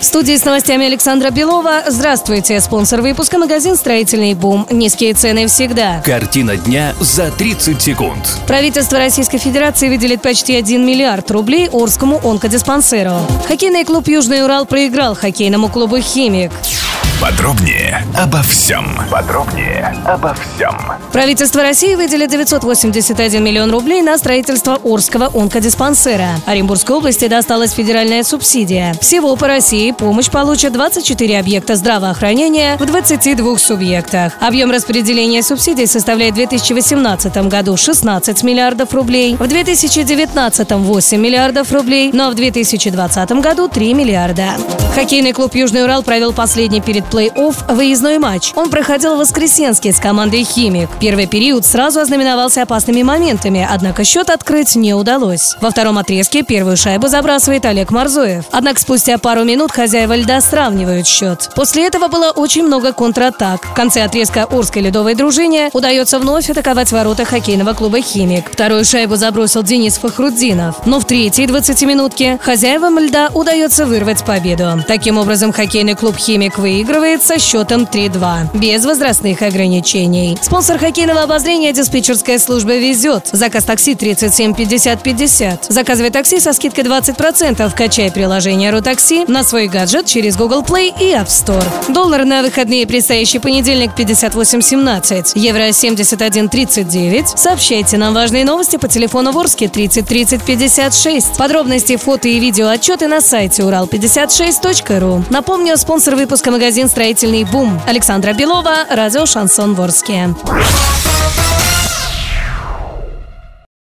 В студии с новостями Александра Белова. Здравствуйте. Спонсор выпуска магазин «Строительный бум». Низкие цены всегда. Картина дня за 30 секунд. Правительство Российской Федерации выделит почти 1 миллиард рублей Орскому онкодиспансеру. Хоккейный клуб «Южный Урал» проиграл хоккейному клубу «Химик». Подробнее обо всем. Подробнее обо всем. Правительство России выделит 981 миллион рублей на строительство Орского онкодиспансера. Оренбургской области досталась федеральная субсидия. Всего по России помощь получат 24 объекта здравоохранения в 22 субъектах. Объем распределения субсидий составляет в 2018 году 16 миллиардов рублей, в 2019 8 миллиардов рублей, но в 2020 году 3 миллиарда. Хоккейный клуб «Южный Урал» провел последний перед плей-офф выездной матч. Он проходил в Воскресенске с командой «Химик». Первый период сразу ознаменовался опасными моментами, однако счет открыть не удалось. Во втором отрезке первую шайбу забрасывает Олег Марзоев. Однако спустя пару минут хозяева льда сравнивают счет. После этого было очень много контратак. В конце отрезка Орской ледовой дружине удается вновь атаковать ворота хоккейного клуба «Химик». Вторую шайбу забросил Денис Фахруддинов. Но в третьей 20-минутке хозяевам льда удается вырвать победу. Таким образом, хоккейный клуб «Химик» выигрывает со счетом 3-2, без возрастных ограничений. Спонсор хоккейного обозрения диспетчерская служба «Везет». Заказ такси 37 50 50. Заказывай такси со скидкой 20%. Качай приложение «Рутакси» на свой гаджет через Google Play и App Store. Доллар на выходные предстоящий понедельник 58.17. Евро 71.39. Сообщайте нам важные новости по телефону Ворске 30 30 56. Подробности, фото и видео отчеты на сайте урал56.ру. Напомню, спонсор выпуска магазин «Строительный бум». Александра Белова, радио «Шансон Ворске».